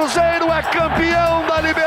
Cruzeiro é campeão da Libertadores.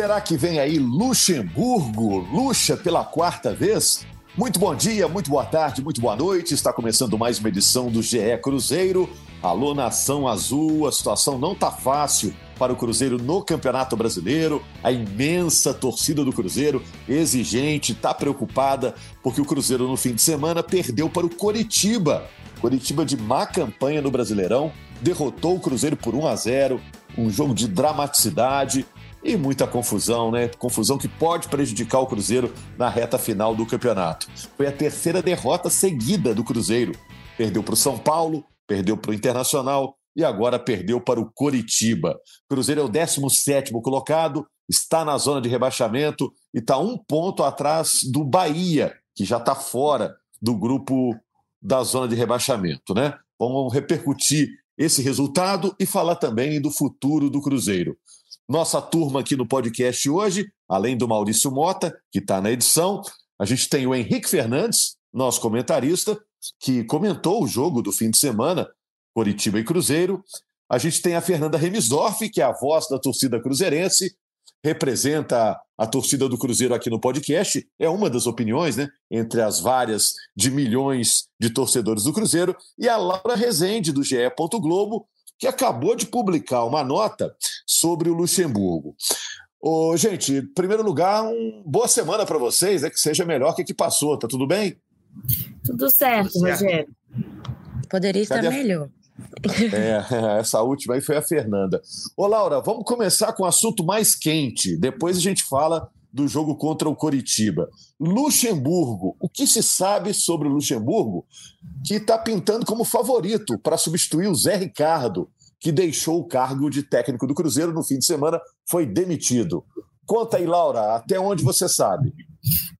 Será que vem aí Luxemburgo, Luxa pela quarta vez? Muito bom dia, muito boa tarde, muito boa noite. Está começando mais uma edição do GE Cruzeiro. Alô, Nação Azul, a situação não tá fácil para o Cruzeiro no Campeonato Brasileiro. A imensa torcida do Cruzeiro, exigente, está preocupada porque o Cruzeiro no fim de semana perdeu para o Coritiba. Coritiba de má campanha no Brasileirão, derrotou o Cruzeiro por 1 a 0, um jogo de dramaticidade e muita confusão, né? Confusão que pode prejudicar o Cruzeiro na reta final do campeonato. Foi a terceira derrota seguida do Cruzeiro. Perdeu para o São Paulo, perdeu para o Internacional e agora perdeu para o Coritiba. Cruzeiro é o 17 colocado, está na zona de rebaixamento e está um ponto atrás do Bahia, que já está fora do grupo da zona de rebaixamento, né? Vamos repercutir esse resultado e falar também do futuro do Cruzeiro. Nossa turma aqui no podcast hoje, além do Maurício Mota, que está na edição, a gente tem o Henrique Fernandes, nosso comentarista, que comentou o jogo do fim de semana, Coritiba e Cruzeiro. A gente tem a Fernanda Remisdorf, que é a voz da torcida cruzeirense, representa a torcida do Cruzeiro aqui no podcast, é uma das opiniões, né, entre as várias de milhões de torcedores do Cruzeiro, e a Laura Rezende, do GE. Globo, que acabou de publicar uma nota sobre o Luxemburgo. Ô, gente, em primeiro lugar, uma boa semana para vocês, é que seja melhor que a que passou, tá tudo bem? Tudo certo, tudo certo. Rogério. Poderia estar a... melhor. É, essa última aí foi a Fernanda. Ô, Laura, vamos começar com o assunto mais quente. Depois a gente fala do jogo contra o Coritiba. Luxemburgo, o que se sabe sobre o Luxemburgo que está pintando como favorito para substituir o Zé Ricardo, que deixou o cargo de técnico do Cruzeiro no fim de semana, foi demitido. Conta aí, Laura, até onde você sabe?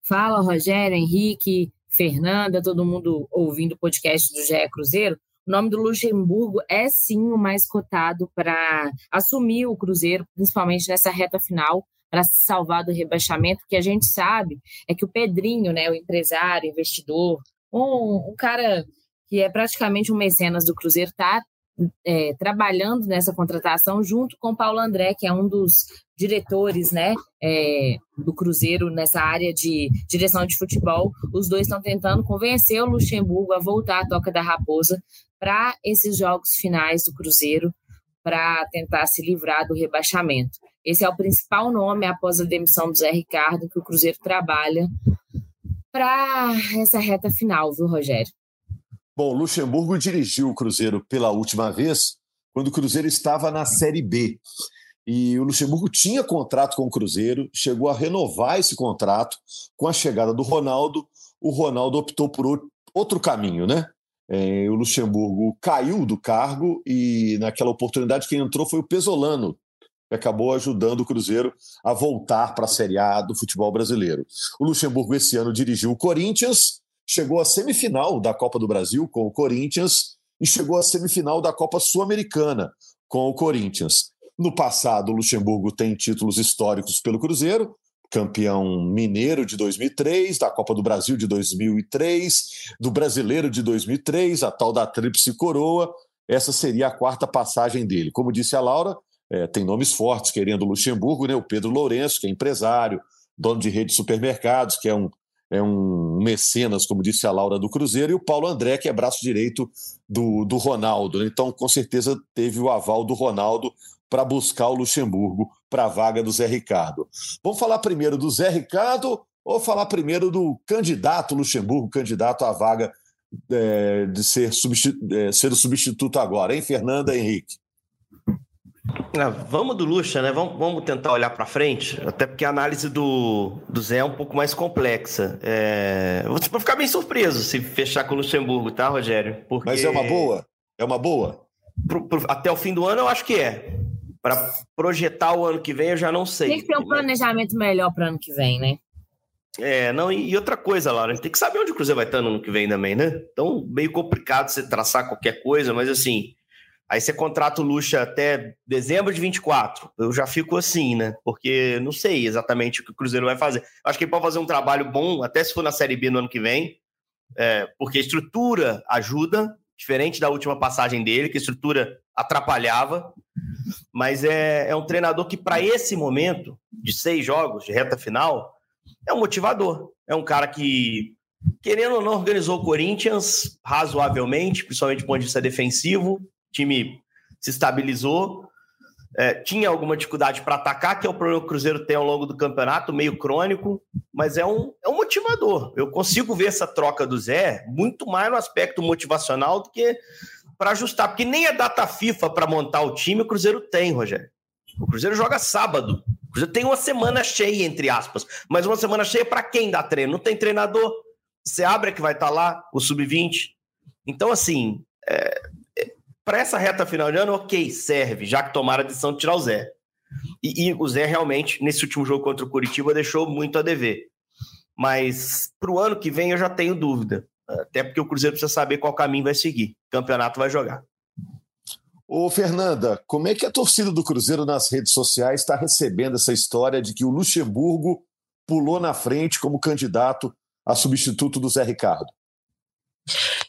Fala, Rogério, Henrique, Fernanda, todo mundo ouvindo o podcast do GE Cruzeiro. O nome do Luxemburgo é sim o mais cotado para assumir o Cruzeiro, principalmente nessa reta final, para se salvar do rebaixamento, que a gente sabe é que o Pedrinho, né, o empresário, investidor, um, um cara que é praticamente um mecenas do Cruzeiro, está é, trabalhando nessa contratação junto com Paulo André, que é um dos diretores né, é, do Cruzeiro nessa área de direção de futebol. Os dois estão tentando convencer o Luxemburgo a voltar à Toca da Raposa para esses jogos finais do Cruzeiro, para tentar se livrar do rebaixamento. Esse é o principal nome após a demissão do Zé Ricardo que o Cruzeiro trabalha para essa reta final, viu, Rogério? Bom, Luxemburgo dirigiu o Cruzeiro pela última vez quando o Cruzeiro estava na Série B. E o Luxemburgo tinha contrato com o Cruzeiro, chegou a renovar esse contrato com a chegada do Ronaldo. O Ronaldo optou por outro caminho, né? É, o Luxemburgo caiu do cargo e naquela oportunidade quem entrou foi o Pesolano, que acabou ajudando o Cruzeiro a voltar para a Série A do futebol brasileiro. O Luxemburgo esse ano dirigiu o Corinthians, chegou à semifinal da Copa do Brasil com o Corinthians e chegou à semifinal da Copa Sul-Americana com o Corinthians. No passado, o Luxemburgo tem títulos históricos pelo Cruzeiro, campeão mineiro de 2003, da Copa do Brasil de 2003, do Brasileiro de 2003, a tal da Tríplice Coroa. Essa seria a quarta passagem dele. Como disse a Laura, é, tem nomes fortes querendo Luxemburgo, né? o Pedro Lourenço, que é empresário, dono de rede de supermercados, que é um, é um mecenas, como disse a Laura do Cruzeiro, e o Paulo André, que é braço direito do, do Ronaldo. Né? Então, com certeza, teve o aval do Ronaldo para buscar o Luxemburgo para a vaga do Zé Ricardo. Vamos falar primeiro do Zé Ricardo ou falar primeiro do candidato Luxemburgo, candidato à vaga é, de ser, substitu é, ser o substituto agora, hein, Fernanda Henrique? Ah, vamos do Lucha, né? Vamos, vamos tentar olhar para frente, até porque a análise do, do Zé é um pouco mais complexa. É... Vou ficar bem surpreso se fechar com o Luxemburgo, tá, Rogério? Porque... Mas é uma boa? É uma boa? Pro, pro, até o fim do ano eu acho que é. para projetar o ano que vem, eu já não sei. Tem que ter um planejamento melhor para ano que vem, né? É, não, e outra coisa, Laura, a gente tem que saber onde o Cruzeiro vai estar no ano que vem também, né? Então, meio complicado você traçar qualquer coisa, mas assim, aí você contrata o Lucha até dezembro de 24. Eu já fico assim, né? Porque não sei exatamente o que o Cruzeiro vai fazer. Acho que ele pode fazer um trabalho bom, até se for na Série B no ano que vem, é, porque a estrutura ajuda, diferente da última passagem dele, que a estrutura atrapalhava. Mas é, é um treinador que, para esse momento de seis jogos, de reta final, é um motivador. É um cara que, querendo ou não, organizou o Corinthians razoavelmente, principalmente do ponto de vista defensivo. Time se estabilizou. É, tinha alguma dificuldade para atacar, que é o problema que o Cruzeiro tem ao longo do campeonato, meio crônico, mas é um, é um motivador. Eu consigo ver essa troca do Zé muito mais no aspecto motivacional do que para ajustar, porque nem a data FIFA para montar o time o Cruzeiro tem, Rogério. O Cruzeiro joga sábado. O Cruzeiro tem uma semana cheia, entre aspas. Mas uma semana cheia para quem dá treino? Não tem treinador. Você abre que vai estar tá lá, o sub-20. Então, assim, é, é, para essa reta final de ano, ok, serve, já que tomaram a decisão de tirar o Zé. E, e, o Zé realmente, nesse último jogo contra o Curitiba, deixou muito a dever. Mas para o ano que vem eu já tenho dúvida. Até porque o Cruzeiro precisa saber qual caminho vai seguir. O campeonato vai jogar. Ô, Fernanda, como é que a torcida do Cruzeiro nas redes sociais está recebendo essa história de que o Luxemburgo pulou na frente como candidato a substituto do Zé Ricardo?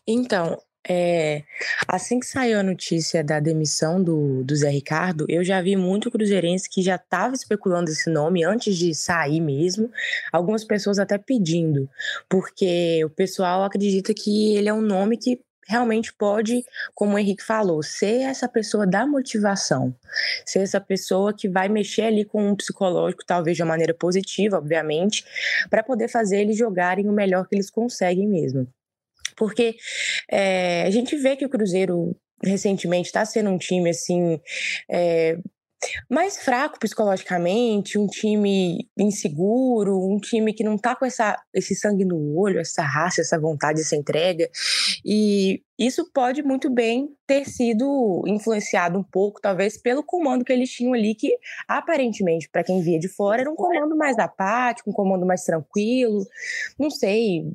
Então, é, assim que saiu a notícia da demissão do, do Zé Ricardo, eu já vi muito cruzeirense que já estava especulando esse nome antes de sair mesmo. Algumas pessoas até pedindo, porque o pessoal acredita que ele é um nome que realmente pode, como o Henrique falou, ser essa pessoa da motivação, ser essa pessoa que vai mexer ali com um psicológico, talvez de uma maneira positiva, obviamente, para poder fazer eles jogarem o melhor que eles conseguem mesmo. Porque é, a gente vê que o Cruzeiro recentemente está sendo um time assim é, mais fraco psicologicamente, um time inseguro, um time que não tá com essa, esse sangue no olho, essa raça, essa vontade, essa entrega. E isso pode muito bem ter sido influenciado um pouco, talvez, pelo comando que eles tinham ali, que aparentemente, para quem via de fora, era um comando mais apático, um comando mais tranquilo. Não sei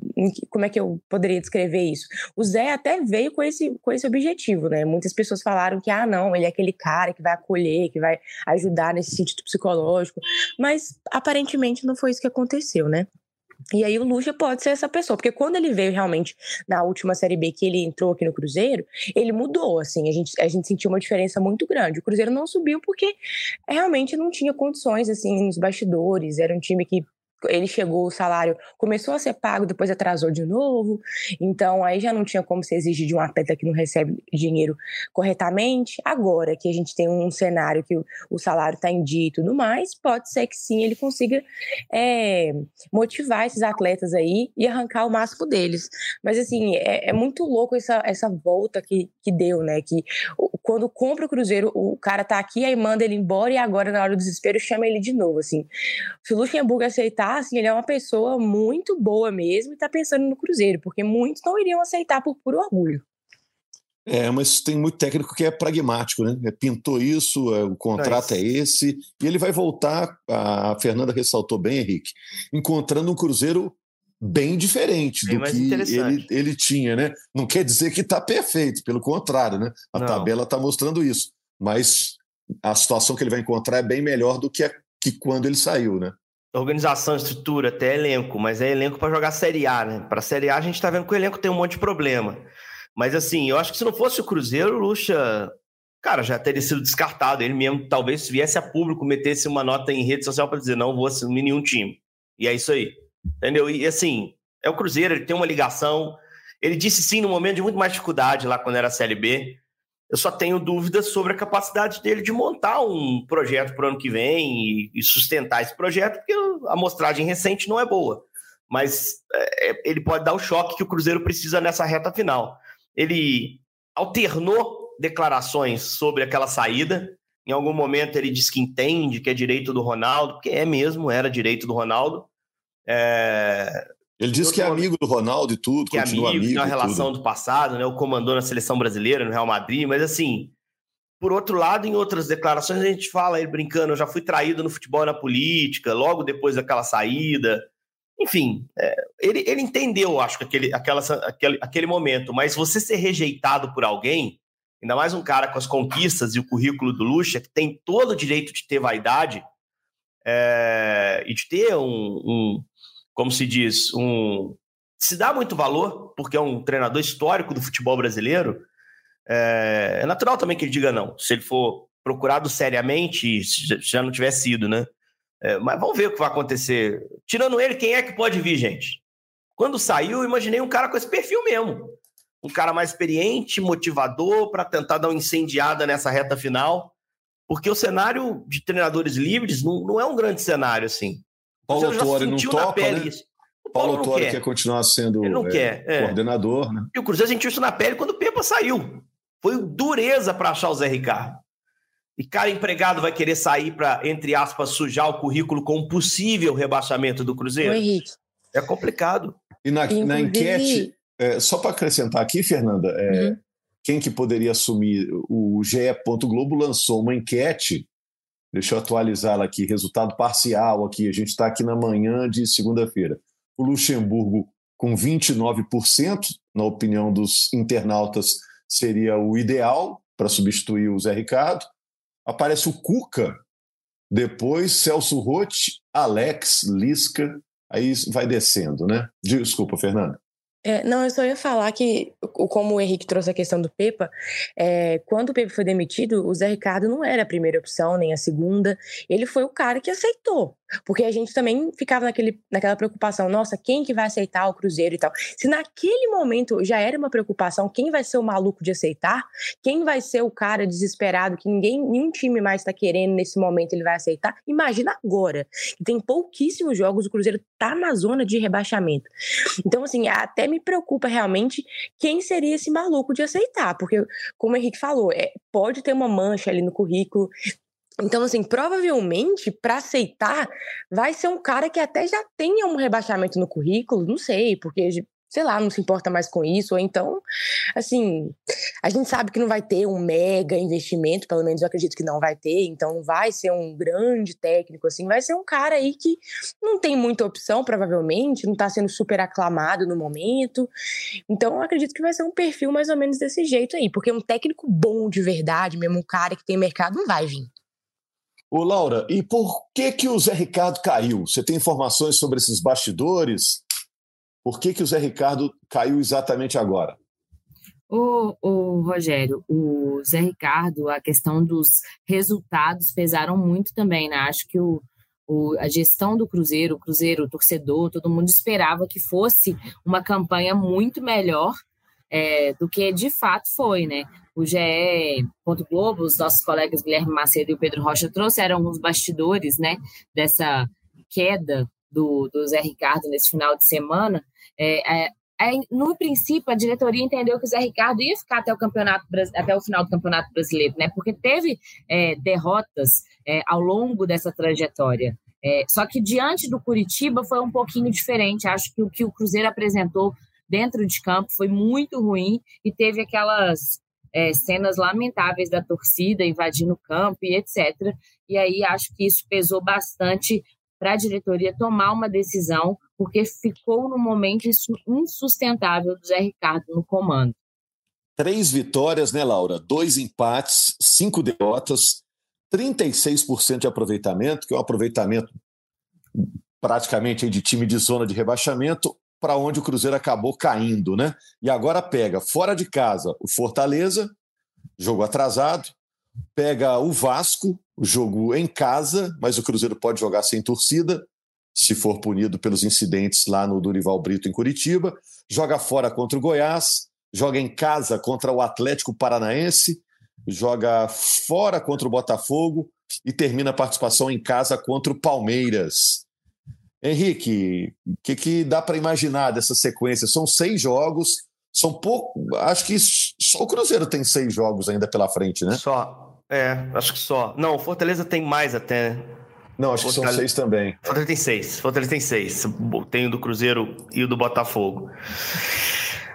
como é que eu poderia descrever isso. O Zé até veio com esse, com esse objetivo, né? Muitas pessoas falaram que, ah, não, ele é aquele cara que vai acolher, que vai ajudar nesse sentido psicológico, mas aparentemente não foi isso que aconteceu, né? E aí o Lucha pode ser essa pessoa, porque quando ele veio realmente na última Série B que ele entrou aqui no Cruzeiro, ele mudou, assim, a gente, a gente sentiu uma diferença muito grande. O Cruzeiro não subiu porque realmente não tinha condições, assim, nos bastidores, era um time que ele chegou, o salário começou a ser pago, depois atrasou de novo. Então, aí já não tinha como se exigir de um atleta que não recebe dinheiro corretamente. Agora que a gente tem um cenário que o, salário está em dia e tudo mais, pode ser que sim ele consiga é, motivar esses atletas aí e arrancar o máximo deles. Mas, assim, é, é muito louco essa, essa volta que, que deu, né? Que quando compra o Cruzeiro, o cara tá aqui, aí manda ele embora e agora, na hora do desespero, chama ele de novo, assim. Se o Luxemburgo aceitar assim, ele é uma pessoa muito boa mesmo e está pensando no Cruzeiro, porque muitos não iriam aceitar por puro orgulho. É, mas tem muito técnico que é pragmático, né? É, pintou isso, é, o contrato é, é esse, e ele vai voltar, a Fernanda ressaltou bem, Henrique, encontrando um Cruzeiro bem diferente bem do que ele, ele tinha, né? Não quer dizer que está perfeito, pelo contrário, né? A Não. tabela está mostrando isso. Mas a situação que ele vai encontrar é bem melhor do que, a, que quando ele saiu, né? Organização, estrutura, até elenco, mas é elenco para jogar Série A, né? Para Série A a gente está vendo que o elenco tem um monte de problema. Mas assim, eu acho que se não fosse o Cruzeiro, o Lucha, cara, já teria sido descartado. Ele mesmo talvez viesse a público, metesse uma nota em rede social para dizer não vou assumir nenhum time. E é isso aí. Entendeu? E assim, é o Cruzeiro, ele tem uma ligação. Ele disse sim no momento de muito mais dificuldade lá quando era Série B. Eu só tenho dúvidas sobre a capacidade dele de montar um projeto para o ano que vem e, sustentar esse projeto, porque a amostragem recente não é boa. Mas é, é, ele pode dar o choque que o Cruzeiro precisa nessa reta final. Ele alternou declarações sobre aquela saída. Em algum momento ele diz que entende que é direito do Ronaldo, porque é mesmo, era direito do Ronaldo. É, ele diz que é amigo do Ronaldo e tudo, que é amigo, amigo tem uma relação tudo. do passado, né? O comandou na seleção brasileira, no Real Madrid, mas assim, por outro lado, em outras declarações, a gente fala, ele brincando, eu já fui traído no futebol e na política, logo depois daquela saída. Enfim, é, ele, ele entendeu, acho que aquele, aquela, aquele, aquele momento, mas você ser rejeitado por alguém, ainda mais um cara com as conquistas e o currículo do Lucha, que tem todo o direito de ter vaidade é, e de ter um, um, como se diz, um. Se dá muito valor, porque é um treinador histórico do futebol brasileiro, é, é natural também que ele diga não. Se ele for procurado seriamente, se já não tiver sido, né? É, mas vamos ver o que vai acontecer. Tirando ele, quem é que pode vir, gente? Quando saiu, imaginei um cara com esse perfil mesmo. Um cara mais experiente, motivador, para tentar dar uma incendiada nessa reta final. Porque o cenário de treinadores livres não, não é um grande cenário, assim. Paulo Autori não topa, né? Isso. O Paulo, Paulo Autori quer. quer. continuar sendo Ele não é, quer, é. coordenador, né? E o Cruzeiro sentiu isso na pele quando o Pepa saiu. Foi dureza para achar o Zé Ricardo. E cara empregado vai querer sair para, entre aspas, sujar o currículo com um possível rebaixamento do Cruzeiro? É complicado. E na, na enquete, é, só para acrescentar aqui, Fernanda, é, uhum. quem que poderia assumir? O GE. Globo lançou uma enquete, deixa eu atualizá-la aqui, resultado parcial aqui, a gente está aqui na manhã de segunda-feira. O Luxemburgo com 29%, na opinião dos internautas, seria o ideal para substituir o Zé Ricardo. Aparece o Cuca, depois Celso Rotti, Alex, Lisca, aí vai descendo, né? Desculpa, Fernando. É, não, eu só ia falar que, como o Henrique trouxe a questão do Pepa, é, quando o Pepa foi demitido, o Zé Ricardo não era a primeira opção, nem a segunda. Ele foi o cara que aceitou. Porque a gente também ficava naquele, naquela preocupação, nossa, quem que vai aceitar o Cruzeiro e tal. Se naquele momento já era uma preocupação, quem vai ser o maluco de aceitar? Quem vai ser o cara desesperado que ninguém, nenhum time mais está querendo nesse momento ele vai aceitar? Imagina agora, que tem pouquíssimos jogos, o Cruzeiro tá na zona de rebaixamento. Então, assim, até me preocupa realmente quem seria esse maluco de aceitar, porque, como o Henrique falou, é, pode ter uma mancha ali no currículo, então, assim, provavelmente, para aceitar, vai ser um cara que até já tenha um rebaixamento no currículo, não sei, porque, sei lá, não se importa mais com isso, ou então, assim, a gente sabe que não vai ter um mega investimento, pelo menos eu acredito que não vai ter, então não vai ser um grande técnico, assim, vai ser um cara aí que não tem muita opção, provavelmente, não tá sendo super aclamado no momento, então eu acredito que vai ser um perfil mais ou menos desse jeito aí, porque um técnico bom de verdade, mesmo um cara que tem mercado, não vai vir. Ô, Laura, e por que que o Zé Ricardo caiu? Você tem informações sobre esses bastidores? Por que que o Zé Ricardo caiu exatamente agora? O, o Rogério, o Zé Ricardo, a questão dos resultados pesaram muito também, né? Acho que o, o, a gestão do Cruzeiro, o Cruzeiro, o torcedor, todo mundo esperava que fosse uma campanha muito melhor é, do que de fato foi, né? O GE. Globo, os nossos colegas Guilherme Macedo e o Pedro Rocha trouxeram os bastidores, né, dessa queda do, do Zé Ricardo nesse final de semana. É, é, é, no princípio, a diretoria entendeu que o Zé Ricardo ia ficar até o campeonato até o final do campeonato brasileiro, né? Porque teve é, derrotas é, ao longo dessa trajetória. É, só que diante do Curitiba foi um pouquinho diferente. Acho que o que o Cruzeiro apresentou dentro de campo foi muito ruim e teve aquelas é, cenas lamentáveis da torcida invadindo o campo e etc. E aí acho que isso pesou bastante para a diretoria tomar uma decisão, porque ficou no momento insustentável do Zé Ricardo no comando. Três vitórias, né, Laura? Dois empates, cinco derrotas, 36% de aproveitamento, que é um aproveitamento praticamente de time de zona de rebaixamento, para onde o Cruzeiro acabou caindo, né? E agora pega fora de casa o Fortaleza, jogo atrasado, pega o Vasco, jogo em casa, mas o Cruzeiro pode jogar sem torcida, se for punido pelos incidentes lá no Durival Brito em Curitiba, joga fora contra o Goiás, joga em casa contra o Atlético Paranaense, joga fora contra o Botafogo e termina a participação em casa contra o Palmeiras. Henrique, o que, que dá para imaginar dessa sequência? São seis jogos, são pouco. Acho que só o Cruzeiro tem seis jogos ainda pela frente, né? Só. É, acho que só. Não, o Fortaleza tem mais até. Não, acho Fortaleza... que são seis também. Fortaleza tem seis. Fortaleza tem seis. Tem o do Cruzeiro e o do Botafogo.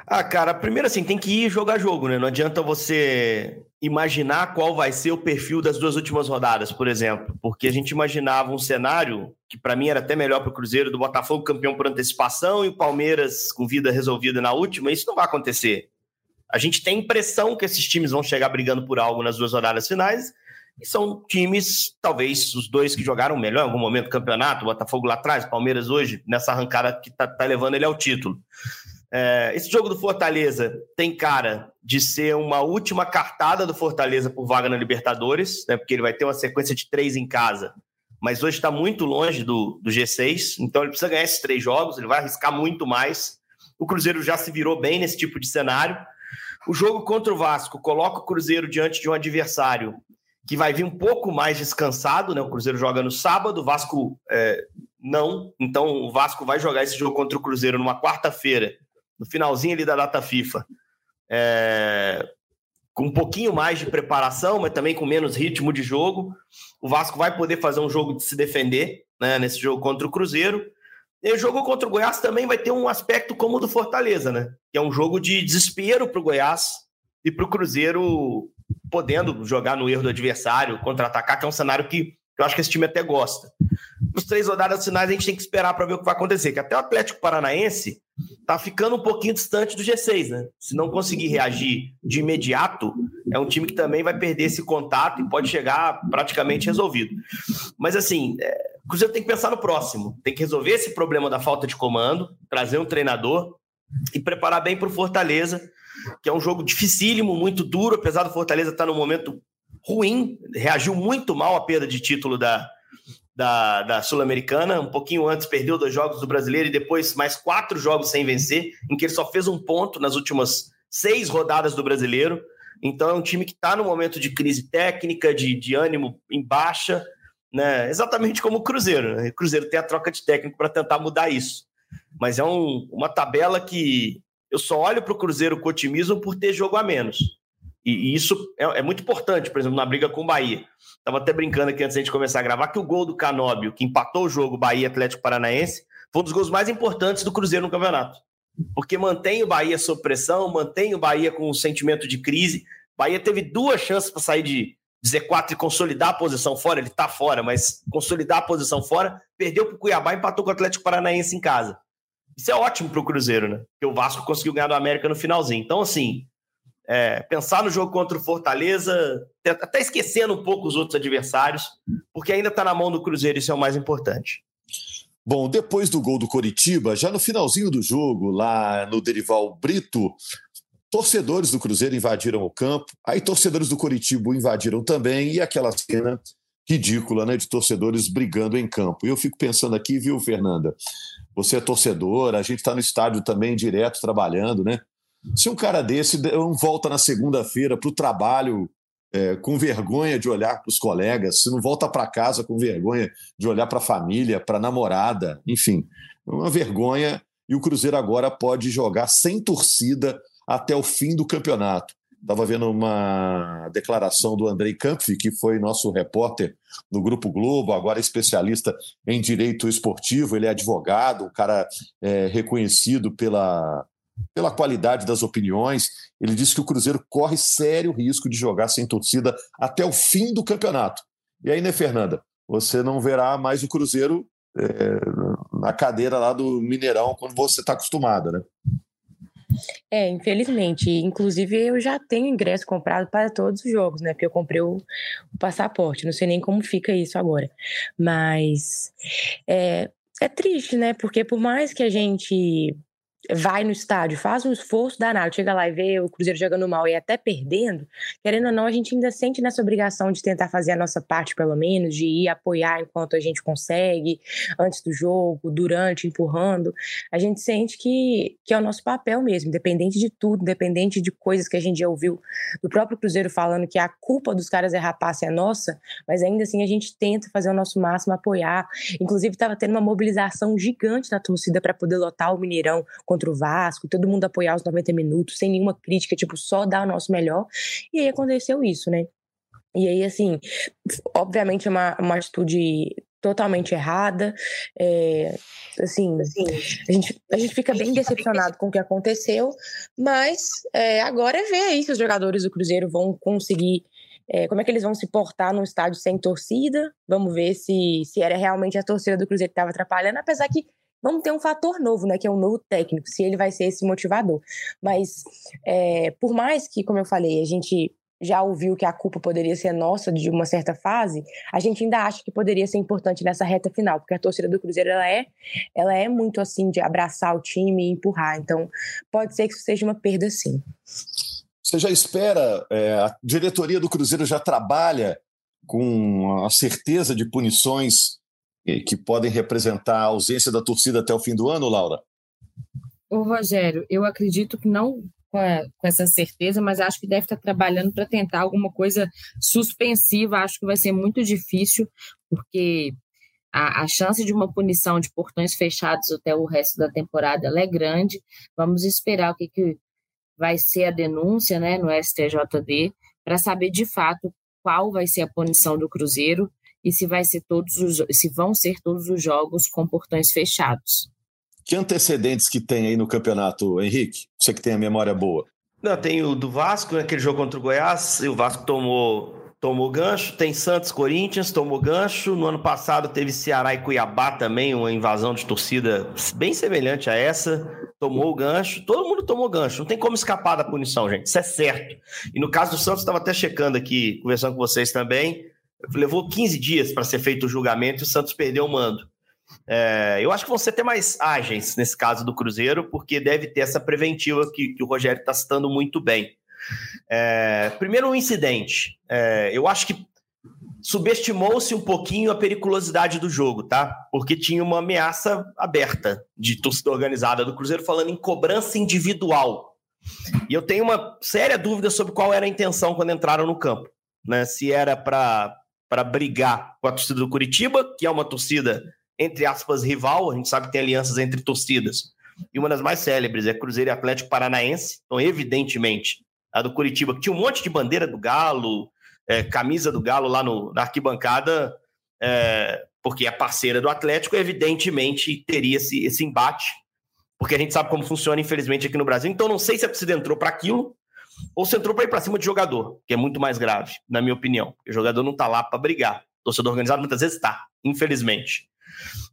Ah, cara, primeiro assim, tem que ir jogar jogo, né? Não adianta você imaginar qual vai ser o perfil das duas últimas rodadas, por exemplo, porque a gente imaginava um cenário que para mim era até melhor para o Cruzeiro do Botafogo campeão por antecipação e o Palmeiras com vida resolvida na última. Isso não vai acontecer. A gente tem impressão que esses times vão chegar brigando por algo nas duas rodadas finais. E são times, talvez os dois que jogaram melhor em algum momento do campeonato, o Botafogo lá atrás, o Palmeiras hoje, nessa arrancada que está tá levando ele ao título. É, esse jogo do Fortaleza tem cara de ser uma última cartada do Fortaleza por vaga na Libertadores, né, porque ele vai ter uma sequência de três em casa, mas hoje está muito longe do, do G6, então ele precisa ganhar esses três jogos, ele vai arriscar muito mais. O Cruzeiro já se virou bem nesse tipo de cenário. O jogo contra o Vasco coloca o Cruzeiro diante de um adversário que vai vir um pouco mais descansado, né? O Cruzeiro joga no sábado, o Vasco é, não. Então o Vasco vai jogar esse jogo contra o Cruzeiro numa quarta-feira no finalzinho ali da data FIFA, é, com um pouquinho mais de preparação, mas também com menos ritmo de jogo. O Vasco vai poder fazer um jogo de se defender né, nesse jogo contra o Cruzeiro. E o jogo contra o Goiás também vai ter um aspecto como o do Fortaleza, né? Que é um jogo de desespero para o Goiás e para o Cruzeiro podendo jogar no erro do adversário, contra-atacar, que é um cenário que eu acho que esse time até gosta. Nos três rodadas finais, a gente tem que esperar para ver o que vai acontecer. Que até o Atlético Paranaense tá ficando um pouquinho distante do G6, né? Se não conseguir reagir de imediato, é um time que também vai perder esse contato e pode chegar praticamente resolvido. Mas assim, é, o Cruzeiro tem que pensar no próximo. Tem que resolver esse problema da falta de comando, trazer um treinador e preparar bem para o Fortaleza, que é um jogo dificílimo, muito duro, apesar do Fortaleza estar no momento ruim, reagiu muito mal à perda de título da, da, da Sul-Americana. Um pouquinho antes perdeu dois jogos do brasileiro e depois mais quatro jogos sem vencer, em que ele só fez um ponto nas últimas seis rodadas do brasileiro. Então é um time que está no momento de crise técnica, de, de ânimo em baixa, né? exatamente como o Cruzeiro. Né? O Cruzeiro tem a troca de técnico para tentar mudar isso. Mas é um, uma tabela que eu só olho para o Cruzeiro com otimismo por ter jogo a menos. E, isso é, é, muito importante, por exemplo, na briga com o Bahia. Estava até brincando aqui antes da gente começar a gravar que o gol do Canóbio, que empatou o jogo Bahia Atlético Paranaense, foi um dos gols mais importantes do Cruzeiro no campeonato. Porque mantém o Bahia sob pressão, mantém o Bahia com um sentimento de crise. Bahia teve duas chances para sair de Z4 e consolidar a posição fora. Ele está fora, mas consolidar a posição fora. Perdeu para o Cuiabá e empatou com o Atlético Paranaense em casa. Isso é ótimo para o Cruzeiro, né? Porque o Vasco conseguiu ganhar do América no finalzinho. Então, assim, é, pensar no jogo contra o Fortaleza, até esquecendo um pouco os outros adversários, porque ainda está na mão do Cruzeiro, isso é o mais importante. Bom, depois do gol do Coritiba, já no finalzinho do jogo, lá no Derival Brito, torcedores do Cruzeiro invadiram o campo, aí torcedores do Coritiba invadiram também, e aquela cena ridícula, né, de torcedores brigando em campo. E eu fico pensando aqui, viu, Fernanda? Você é torcedor, a gente está no estádio também direto trabalhando, né? Se um cara desse não volta na segunda-feira para o trabalho é, com vergonha de olhar para os colegas, se não volta para casa com vergonha de olhar para a família, para a namorada, enfim, uma vergonha. E o Cruzeiro agora pode jogar sem torcida até o fim do campeonato. Estava vendo uma declaração do Andrei Kampf, que foi nosso repórter no Grupo Globo, agora especialista em direito esportivo. Ele é advogado, um cara é, reconhecido pela, pela qualidade das opiniões. Ele disse que o Cruzeiro corre sério risco de jogar sem torcida até o fim do campeonato. E aí, né, Fernanda? Você não verá mais o Cruzeiro é, na cadeira lá do Mineirão quando você está acostumada, né? É, infelizmente. Inclusive, eu já tenho ingresso comprado para todos os jogos, né? Porque eu comprei o, o passaporte. Não sei nem como fica isso agora. Mas é, é triste, né? Porque por mais que a gente vai no estádio, faz um esforço danado, chega lá e vê o Cruzeiro jogando mal e até perdendo, querendo ou não, a gente ainda sente nessa obrigação de tentar fazer a nossa parte, pelo menos, de ir apoiar enquanto a gente consegue, antes do jogo, durante, empurrando. A gente sente que, que é o nosso papel mesmo, independente de tudo, independente de coisas que a gente já ouviu do próprio Cruzeiro falando que a culpa dos caras errar passe é nossa, mas ainda assim a gente tenta fazer o nosso máximo, apoiar. Inclusive, estava tendo uma mobilização gigante da torcida para poder lotar o Mineirão contra o Vasco, todo mundo apoiar os 90 minutos, sem nenhuma crítica, tipo, só dar o nosso melhor. E aí aconteceu isso, né? E aí, assim, obviamente é uma, uma atitude totalmente errada. É, assim, a gente, a gente fica bem decepcionado com o que aconteceu, mas é, agora é ver aí se os jogadores do Cruzeiro vão conseguir. É, como é que eles vão se portar num estádio sem torcida? Vamos ver se, se era realmente a torcida do Cruzeiro que estava atrapalhando, apesar que vamos ter um fator novo, né? Que é um novo técnico, se ele vai ser esse motivador. Mas é, por mais que, como eu falei, a gente já ouviu que a culpa poderia ser nossa de uma certa fase, a gente ainda acha que poderia ser importante nessa reta final, porque a torcida do Cruzeiro ela é, ela é muito assim de abraçar o time e empurrar. Então, pode ser que isso seja uma perda sim. Você já espera, é, a diretoria do Cruzeiro já trabalha com a certeza de punições que podem representar a ausência da torcida até o fim do ano, Laura? Ô, Rogério, eu acredito que não com, a, com essa certeza, mas acho que deve estar trabalhando para tentar alguma coisa suspensiva. Acho que vai ser muito difícil, porque a, a, chance de uma punição de portões fechados até o resto da temporada é grande. Vamos esperar o que, que vai ser a denúncia né, no STJD para saber de fato qual vai ser a punição do Cruzeiro e se vai ser todos os, se vão ser todos os jogos com portões fechados. Que antecedentes que tem aí no campeonato, Henrique? Você que tem a memória boa. Não, tem o do Vasco, aquele jogo contra o Goiás, e o Vasco tomou, tomou gancho. Tem Santos, Corinthians, tomou gancho. No ano passado teve Ceará e Cuiabá também, uma invasão de torcida bem semelhante a essa. Tomou o gancho. Todo mundo tomou gancho. Não tem como escapar da punição, gente. Isso é certo. E no caso do Santos, estava até checando aqui, conversando com vocês também. Levou 15 dias para ser feito o julgamento e o Santos perdeu o mando. É, eu acho que vão ser até mais ágeis nesse caso do Cruzeiro, porque deve ter essa preventiva que, que o Rogério está citando muito bem. É, primeiro, um incidente. É, eu acho que subestimou-se um pouquinho a periculosidade do jogo, tá? Porque tinha uma ameaça aberta de torcida organizada do Cruzeiro falando em cobrança individual. E eu tenho uma séria dúvida sobre qual era a intenção quando entraram no campo. Né? Se era para brigar com a torcida do Curitiba, que é uma torcida entre aspas, rival, a gente sabe que tem alianças entre torcidas. E uma das mais célebres é Cruzeiro e Atlético Paranaense. Então, evidentemente, a do Curitiba, que tinha um monte de bandeira do Galo, é, camisa do Galo lá no, na arquibancada, é, porque é parceira do Atlético, evidentemente teria esse, esse embate, porque a gente sabe como funciona, infelizmente, aqui no Brasil. Então, não sei se a torcida entrou para aquilo ou se entrou para ir para cima de jogador, que é muito mais grave, na minha opinião. O jogador não está lá para brigar. O torcedor organizado muitas vezes está, infelizmente.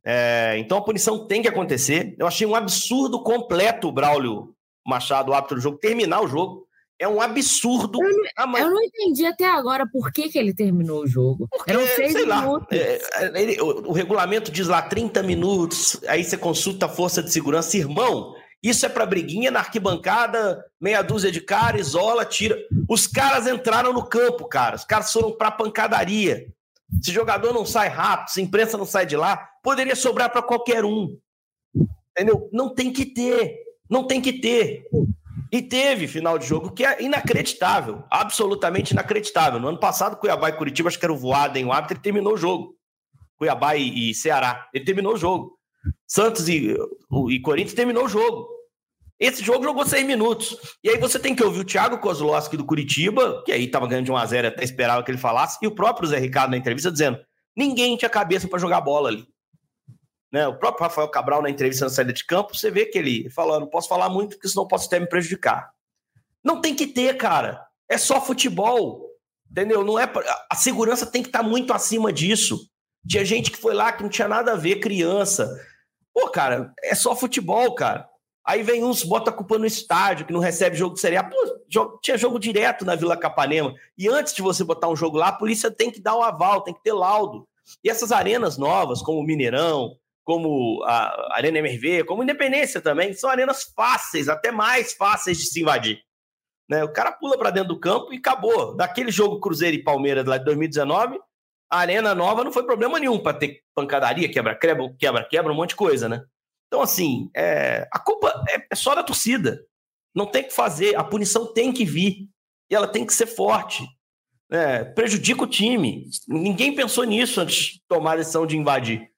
É, então a punição tem que acontecer. Eu achei um absurdo completo o Braulio Machado, o árbitro do jogo, terminar o jogo. É um absurdo. Eu não, eu não entendi até agora por que, que ele terminou o jogo. Porque, Eram seis minutos. Lá, é, ele, o, o, regulamento diz lá 30 minutos, aí você consulta a força de segurança. Irmão, isso é para briguinha na arquibancada, meia dúzia de cara, isola, tira. Os caras entraram no campo, cara. Os caras foram para pancadaria. Se jogador não sai rápido, se imprensa não sai de lá, poderia sobrar para qualquer um. Entendeu? Não tem que ter. Não tem que ter. E teve final de jogo que é inacreditável, absolutamente inacreditável. No ano passado, Cuiabá e Curitiba, acho que era o Voaden, o árbitro, ele terminou o jogo. Cuiabá e, e Ceará, ele terminou o jogo. Santos e, e Corinthians terminou o jogo. Esse jogo jogou seis minutos. E aí você tem que ouvir o Thiago Kozlowski do Curitiba, que aí estava ganhando de 1x0 até esperava que ele falasse, e o próprio Zé Ricardo na entrevista dizendo: ninguém tinha cabeça para jogar bola ali. Né? O próprio Rafael Cabral na entrevista na saída de campo, você vê que ele falou: não posso falar muito porque senão posso até me prejudicar. Não tem que ter, cara. É só futebol. Entendeu? Não é pra... A segurança tem que estar tá muito acima disso. Tinha gente que foi lá que não tinha nada a ver, criança. Pô, cara, é só futebol, cara. Aí vem uns, bota a culpa no estádio, que não recebe jogo de Série A. Pô, jogo, tinha jogo direto na Vila Capanema. E antes de você botar um jogo lá, a polícia tem que dar o um aval, tem que ter laudo. E essas arenas novas, como o Mineirão, como a Arena MRV, como Independência também, são arenas fáceis, até mais fáceis de se invadir. Né? O cara pula para dentro do campo e acabou. Daquele jogo Cruzeiro e Palmeiras lá de 2019, a arena nova não foi problema nenhum para ter pancadaria, quebra-quebra, quebra-quebra, um monte de coisa, né? Então, assim, é, a culpa é, é só da torcida. Não tem que fazer, a punição tem que vir. E ela tem que ser forte. É, prejudica o time. Ninguém pensou nisso antes de tomar a decisão de invadir.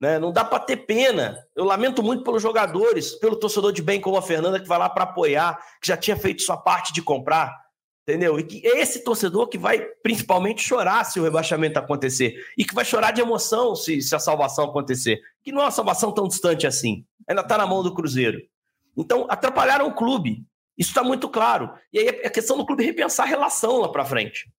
Né? Não dá para ter pena. Eu lamento muito pelos jogadores, pelo torcedor de bem como a Fernanda, que vai lá para apoiar, que já tinha feito sua parte de comprar. Entendeu? E que é esse torcedor que vai principalmente chorar se o rebaixamento acontecer. E que vai chorar de emoção se, se a salvação acontecer. Que não é uma salvação tão distante assim. Ainda está na mão do Cruzeiro. Então, atrapalharam o clube. Isso está muito claro. E aí é questão do clube repensar a relação lá para frente.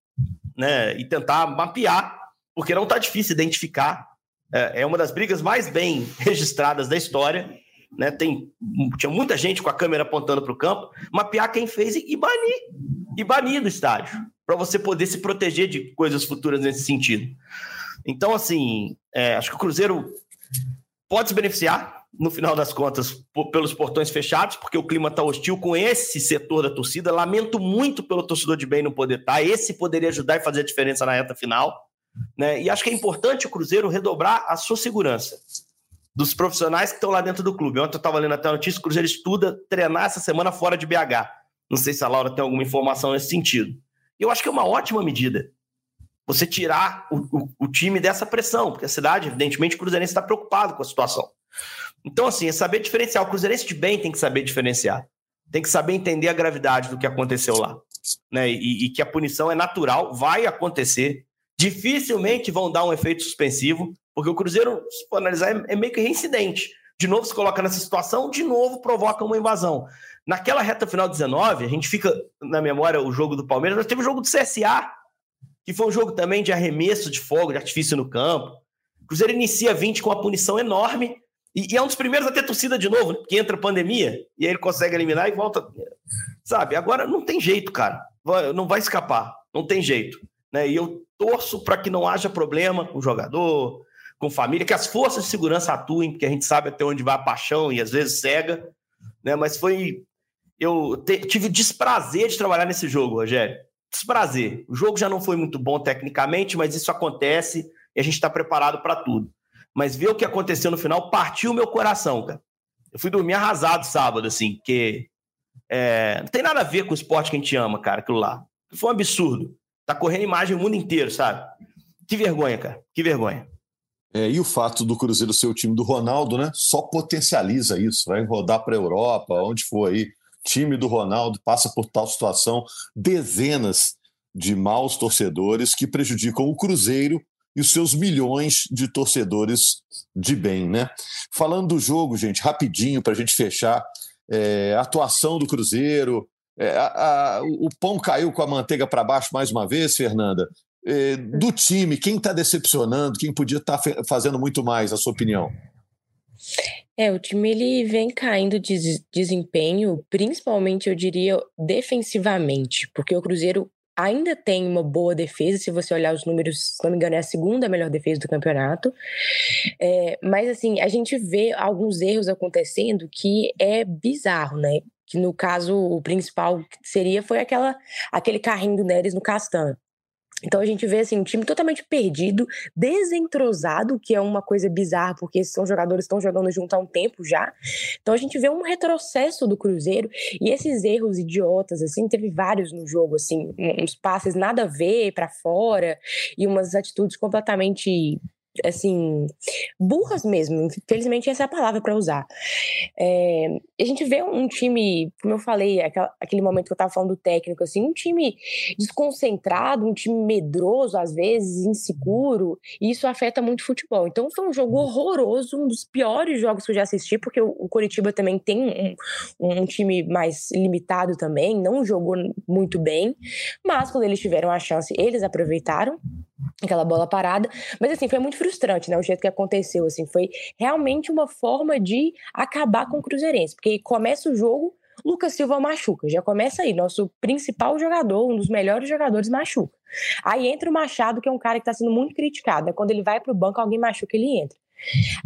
Né? E tentar mapear, porque não está difícil identificar. É, é uma das brigas mais bem registradas da história né? Tem, tinha muita gente com a câmera apontando para o campo, mapear quem fez e, e banir, e banir do estádio, para você poder se proteger de coisas futuras nesse sentido. Então, assim, é, acho que o Cruzeiro pode se beneficiar, no final das contas, pelos portões fechados, porque o clima está hostil com esse setor da torcida. Lamento muito pelo torcedor de bem não poder estar. Tá. Esse poderia ajudar e fazer a diferença na reta final. Né? E acho que é importante o Cruzeiro redobrar a sua segurança dos profissionais que estão lá dentro do clube. Ontem eu estava lendo até a notícia, o Cruzeiro estuda treinar essa semana fora de BH. Não sei se a Laura tem alguma informação nesse sentido. Eu acho que é uma ótima medida você tirar o, o, o time dessa pressão, porque a cidade, evidentemente, o Cruzeirense está preocupado com a situação. Então, assim, é saber diferenciar. O Cruzeirense de bem tem que saber diferenciar. Tem que saber entender a gravidade do que aconteceu lá. Né? E, e que a punição é natural, vai acontecer. Dificilmente vão dar um efeito suspensivo. Porque o Cruzeiro, se for analisar, é, é meio que reincidente. De novo se coloca nessa situação, de novo provoca uma invasão. Naquela reta final 19, a gente fica na memória o jogo do Palmeiras, nós teve o jogo do CSA, que foi um jogo também de arremesso de fogo, de artifício no campo. O Cruzeiro inicia 20 com uma punição enorme, e, é um dos primeiros a ter torcida de novo, né? porque entra pandemia, e aí ele consegue eliminar e volta. Sabe, agora não tem jeito, cara. Não vai escapar, não tem jeito. Né? E eu torço para que não haja problema com o jogador, com família, que as forças de segurança atuem, porque a gente sabe até onde vai a paixão e às vezes cega, né? Mas foi. Eu te, tive desprazer de trabalhar nesse jogo, Rogério. Desprazer. O jogo já não foi muito bom tecnicamente, mas isso acontece e a gente está preparado para tudo. Mas ver o que aconteceu no final partiu o meu coração, cara. Eu fui dormir arrasado sábado, assim, porque é, não tem nada a ver com o esporte que a gente ama, cara, aquilo lá. Foi um absurdo. Tá correndo imagem o mundo inteiro, sabe? Que vergonha, cara. Que vergonha. É, e o fato do Cruzeiro ser o time do Ronaldo, né? Só potencializa isso. Vai rodar para a Europa, onde for aí. Time do Ronaldo passa por tal situação. Dezenas de maus torcedores que prejudicam o Cruzeiro e os seus milhões de torcedores de bem, né? Falando do jogo, gente, rapidinho para a gente fechar. É, atuação do Cruzeiro. É, a, a, o pão caiu com a manteiga para baixo mais uma vez, Fernanda. É, do time, quem está decepcionando, quem podia estar tá fazendo muito mais, a sua opinião? É, o time ele vem caindo de desempenho, principalmente eu diria defensivamente, porque o Cruzeiro ainda tem uma boa defesa, se você olhar os números, se não me engano, é a segunda melhor defesa do campeonato. É, mas assim, a gente vê alguns erros acontecendo que é bizarro, né? Que no caso, o principal seria foi aquela, aquele carrinho do Neres no Castan. Então a gente vê assim um time totalmente perdido, desentrosado, que é uma coisa bizarra, porque esses são jogadores estão jogando junto há um tempo já. Então a gente vê um retrocesso do Cruzeiro e esses erros idiotas assim, teve vários no jogo assim, uns passes nada a ver para fora e umas atitudes completamente assim, burras mesmo. Infelizmente, essa é a palavra para usar. É, a gente vê um time, como eu falei, aquela, aquele momento que eu estava falando do técnico, assim, um time desconcentrado, um time medroso, às vezes, inseguro, e isso afeta muito o futebol. Então, foi um jogo horroroso, um dos piores jogos que eu já assisti, porque o, o Coritiba também tem um, um time mais limitado também, não jogou muito bem, mas quando eles tiveram a chance, eles aproveitaram aquela bola parada, mas assim, foi muito frustrante, né, o jeito que aconteceu, assim, foi realmente uma forma de acabar com o Cruzeirense, porque começa o jogo, Lucas Silva machuca, já começa aí, nosso principal jogador, um dos melhores jogadores machuca. Aí entra o Machado, que é um cara que está sendo muito criticado, né? quando ele vai para o banco, alguém machuca, ele entra.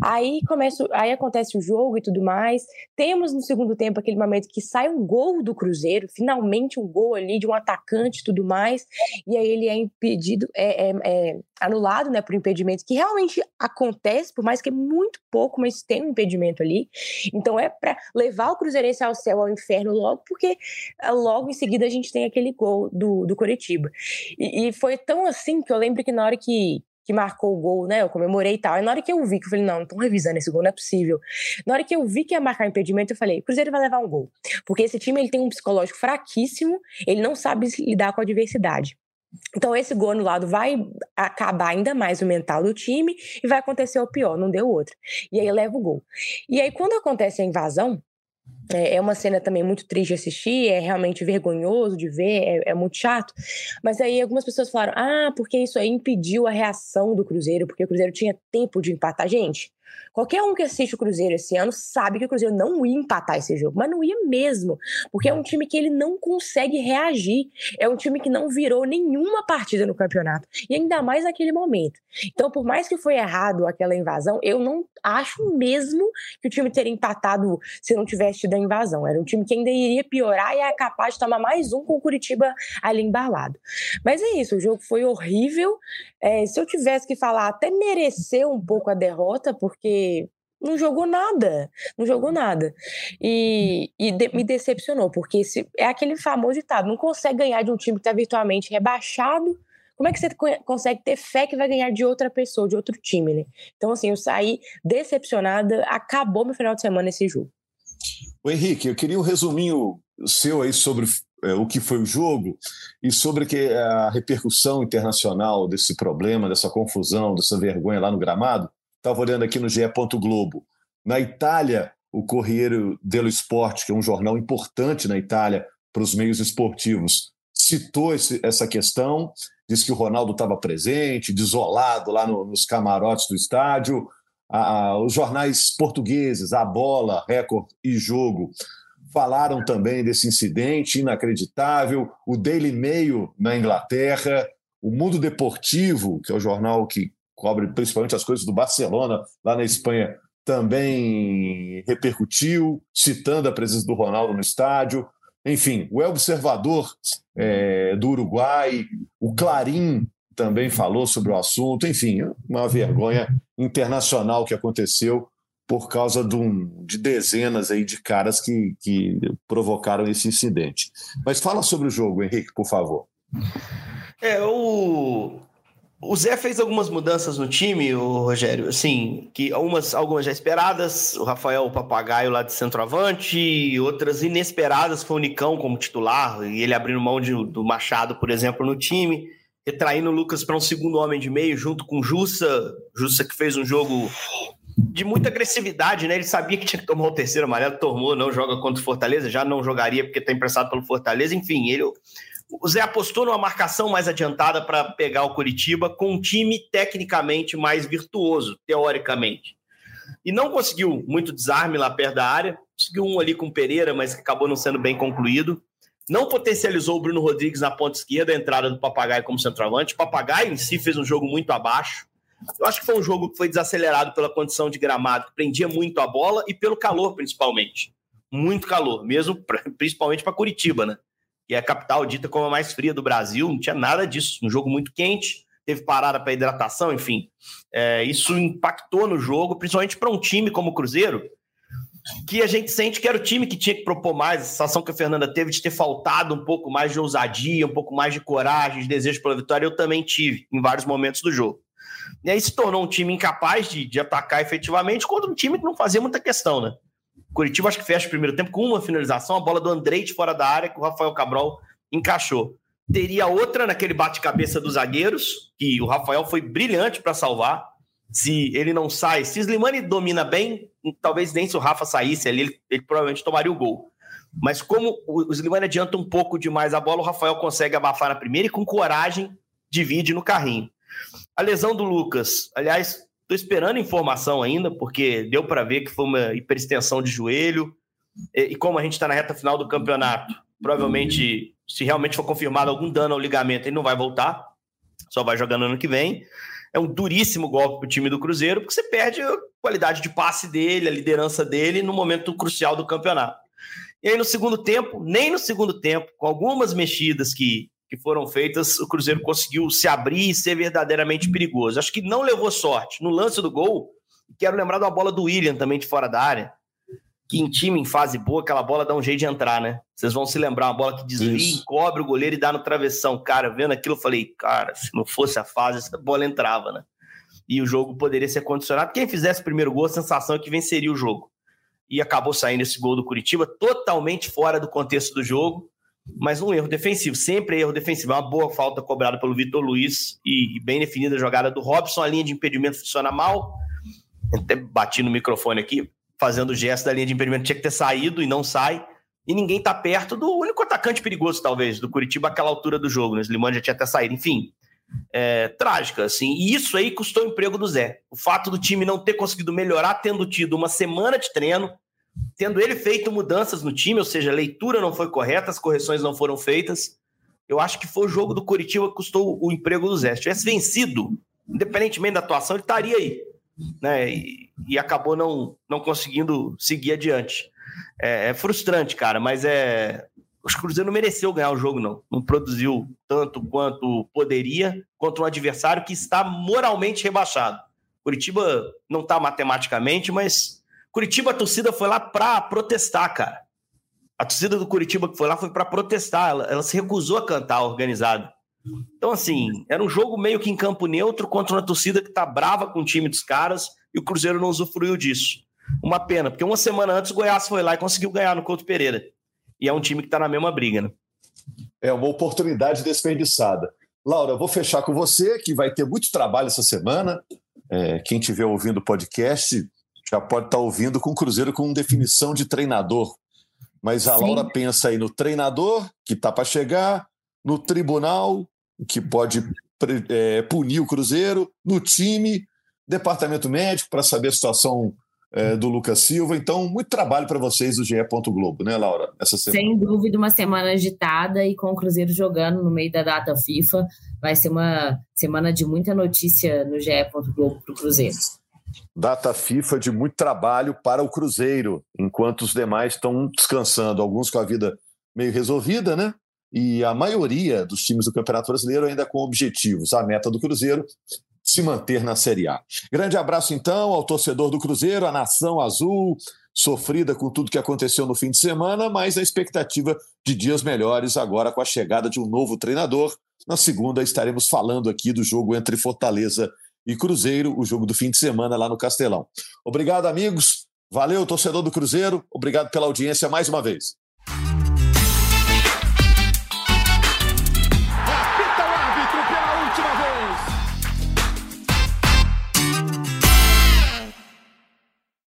Aí começa, aí acontece o jogo e tudo mais. Temos no segundo tempo aquele momento que sai um gol do Cruzeiro, finalmente um gol ali de um atacante e tudo mais. E aí ele é impedido, é, é, é anulado, né, por impedimento que realmente acontece, por mais que é muito pouco, mas tem um impedimento ali. Então é para levar o Cruzeirense ao céu, ao inferno logo, porque eh, logo em seguida a gente tem aquele gol do, do Coritiba. E, e foi tão assim que eu lembro que na hora que que marcou o gol, né? Eu comemorei e tal. Aí na hora que eu vi, que eu falei, não, não estão revisando esse gol, não é possível. Na hora que eu vi que ia marcar impedimento, eu falei, Cruzeiro vai levar um gol. Porque esse time ele tem um psicológico fraquíssimo, ele não sabe lidar com a adversidade. Então, esse gol anulado vai acabar ainda mais o mental do time e vai acontecer o pior, não deu outra. E aí leva o gol. E aí, quando acontece a invasão, é, é uma cena também muito triste de assistir, é realmente vergonhoso de ver, é, é, muito chato. Mas aí algumas pessoas falaram: ah, porque isso aí impediu a reação do Cruzeiro, porque o Cruzeiro tinha tempo de empatar. Gente, Qualquer um que assiste o Cruzeiro esse ano sabe que o Cruzeiro não ia empatar esse jogo, mas não ia mesmo, porque é um time que ele não consegue reagir, é um time que não virou nenhuma partida no campeonato, e ainda mais naquele momento. Então, por mais que foi errado aquela invasão, eu não acho mesmo que o time teria empatado se não tivesse tido a invasão. Era um time que ainda iria piorar e é capaz de tomar mais um com o Curitiba ali embalado. Mas é isso, o jogo foi horrível. É, se eu tivesse que falar, até mereceu um pouco a derrota, porque não jogou nada, não jogou nada. E, e de, me decepcionou, porque se, é aquele famoso ditado: não consegue ganhar de um time que está virtualmente rebaixado. Como é que você consegue ter fé que vai ganhar de outra pessoa, de outro time, né? Então, assim, eu saí decepcionada, acabou meu final de semana esse jogo. O Henrique, eu queria um resuminho seu aí sobre é, o que foi o jogo e sobre que a repercussão internacional desse problema, dessa confusão, dessa vergonha lá no gramado. Estava olhando aqui no GE. Globo. Na Itália, o Corriere dello Sport, que é um jornal importante na Itália para os meios esportivos, citou esse, essa questão, disse que o Ronaldo estava presente, desolado lá no, nos camarotes do estádio. os jornais portugueses, A Bola, Record e Jogo, falaram também desse incidente inacreditável. O Daily Mail na Inglaterra, o Mundo Deportivo, que é o jornal que cobre principalmente as coisas do Barcelona, lá na Espanha, também repercutiu, citando a presença do Ronaldo no estádio. Enfim, o Observador é, do Uruguai, o Clarim também falou sobre o assunto. Enfim, uma vergonha internacional que aconteceu por causa de, um, de, dezenas aí de caras que, que provocaram esse incidente. Mas fala sobre o jogo, Henrique, por favor. É, o, o Zé fez algumas mudanças no time, o Rogério, assim, que algumas, algumas já esperadas, o Rafael o Papagaio lá de centroavante, outras inesperadas, foi o Nicão como titular, e ele abrindo mão de, do Machado, por exemplo, no time, retraindo o Lucas para um segundo homem de meio, junto com o Jussa, Jussa que fez um jogo de muita agressividade, né? Ele sabia que tinha que tomar o terceiro amarelo, tomou, não joga contra o Fortaleza, já não jogaria porque está emprestado pelo Fortaleza, enfim, ele o Zé apostou numa marcação mais adiantada para pegar o Curitiba com um time tecnicamente mais virtuoso, teoricamente. E não conseguiu muito desarme lá perto da área. Conseguiu um ali com o Pereira, mas acabou não sendo bem concluído. Não potencializou o Bruno Rodrigues na ponta esquerda, a entrada do Papagaio como centroavante. O Papagaio em si fez um jogo muito abaixo. Eu acho que foi um jogo que foi desacelerado pela condição de gramado, que prendia muito a bola e pelo calor, principalmente. Muito calor, mesmo principalmente para Curitiba, né? Que é a capital dita como a mais fria do Brasil, não tinha nada disso. Um jogo muito quente, teve parada para hidratação, enfim. É, isso impactou no jogo, principalmente para um time como o Cruzeiro, que a gente sente que era o time que tinha que propor mais. A sensação que a Fernanda teve de ter faltado um pouco mais de ousadia, um pouco mais de coragem, de desejo pela vitória, eu também tive em vários momentos do jogo. E aí se tornou um time incapaz de, de atacar efetivamente contra um time que não fazia muita questão, né? Curitiba acho que fecha o primeiro tempo com uma finalização, a bola do Andrei de fora da área que o Rafael Cabral encaixou. Teria outra naquele bate-cabeça dos zagueiros, que o Rafael foi brilhante para salvar. Se ele não sai, se Slimani domina bem, talvez nem se o Rafa saísse ali, ele, ele provavelmente tomaria o gol. Mas como o Slimani adianta um pouco demais a bola, o Rafael consegue abafar na primeira e com coragem divide no carrinho. A lesão do Lucas, aliás, Estou esperando informação ainda, porque deu para ver que foi uma hiperextensão de joelho. E, e como a gente está na reta final do campeonato, provavelmente, se realmente for confirmado algum dano ao ligamento, ele não vai voltar, só vai jogando ano que vem. É um duríssimo golpe para o time do Cruzeiro, porque você perde a qualidade de passe dele, a liderança dele no momento crucial do campeonato. E aí, no segundo tempo, nem no segundo tempo, com algumas mexidas que que foram feitas, o Cruzeiro conseguiu se abrir e ser verdadeiramente perigoso. Acho que não levou sorte. No lance do gol, quero lembrar da bola do William também de fora da área, que em time em fase boa, aquela bola dá um jeito de entrar, né? Vocês vão se lembrar, uma bola que desvia, encobre o goleiro e dá no travessão. Cara, vendo aquilo, eu falei, cara, se não fosse a fase, essa bola entrava, né? e o jogo poderia ser condicionado. Quem fizesse o primeiro gol, a sensação é que venceria o jogo. E acabou saindo esse gol do Curitiba totalmente fora do contexto do jogo, mas um erro defensivo. Sempre erro defensivo. É uma boa falta cobrada pelo Vitor Luiz e, bem definida a jogada do Robson. A linha de impedimento funciona mal. Até bati no microfone aqui, fazendo o gesto da linha de impedimento. Tinha que ter saído e não sai. E ninguém tá perto do único atacante perigoso, talvez, do Curitiba, àquela altura do jogo. Né? Slimani já tinha até saído. Enfim, é, trágica, assim. E isso aí custou o emprego do Zé. O fato do time não ter conseguido melhorar, tendo tido uma semana de treino, tendo ele feito mudanças no time, ou seja, a leitura não foi correta, as correções não foram feitas. Eu acho que foi o jogo do Curitiba que custou o emprego do Zé. Se tivesse vencido, independentemente da atuação, ele estaria aí. Né? E, e acabou não, não conseguindo seguir adiante. É, é frustrante, cara, mas é o Cruzeiro não mereceu ganhar o jogo, não. Não produziu tanto quanto poderia contra um adversário que está moralmente rebaixado. Curitiba não está matematicamente, mas Curitiba, a torcida foi lá para protestar, cara. A torcida do Curitiba que foi lá foi para protestar. Ela, ela, se recusou a cantar organizado. Então, assim, era um jogo meio que em campo neutro contra uma torcida que tá brava com o time dos caras e o Cruzeiro não usufruiu disso. Uma pena, porque uma semana antes o Goiás foi lá e conseguiu ganhar no Couto Pereira e é um time que está na mesma briga, né? É uma oportunidade desperdiçada. Laura, vou fechar com você, que vai ter muito trabalho essa semana. É, quem estiver ouvindo o podcast já pode estar ouvindo com o Cruzeiro com definição de treinador. Mas a Sim. Laura pensa aí no treinador, que está para chegar, no tribunal, que pode é, punir o Cruzeiro, no time, departamento médico para saber a situação é, do Lucas Silva. Então, muito trabalho para vocês do GE. Globo, né, Laura? Essa semana. Sem dúvida, uma semana agitada e com o Cruzeiro jogando no meio da data FIFA. Vai ser uma semana de muita notícia no GE. Globo para o Cruzeiro. Data FIFA de muito trabalho para o Cruzeiro, enquanto os demais estão descansando, alguns com a vida meio resolvida, né? E a maioria dos times do Campeonato Brasileiro ainda com objetivos. A meta do Cruzeiro se manter na Série A. Grande abraço, então, ao torcedor do Cruzeiro, a nação azul, sofrida com tudo que aconteceu no fim de semana, mas a expectativa de dias melhores agora com a chegada de um novo treinador. Na segunda, estaremos falando aqui do jogo entre Fortaleza e Cruzeiro, o jogo do fim de semana lá no Castelão. Obrigado, amigos. Valeu, torcedor do Cruzeiro. Obrigado pela audiência mais uma vez.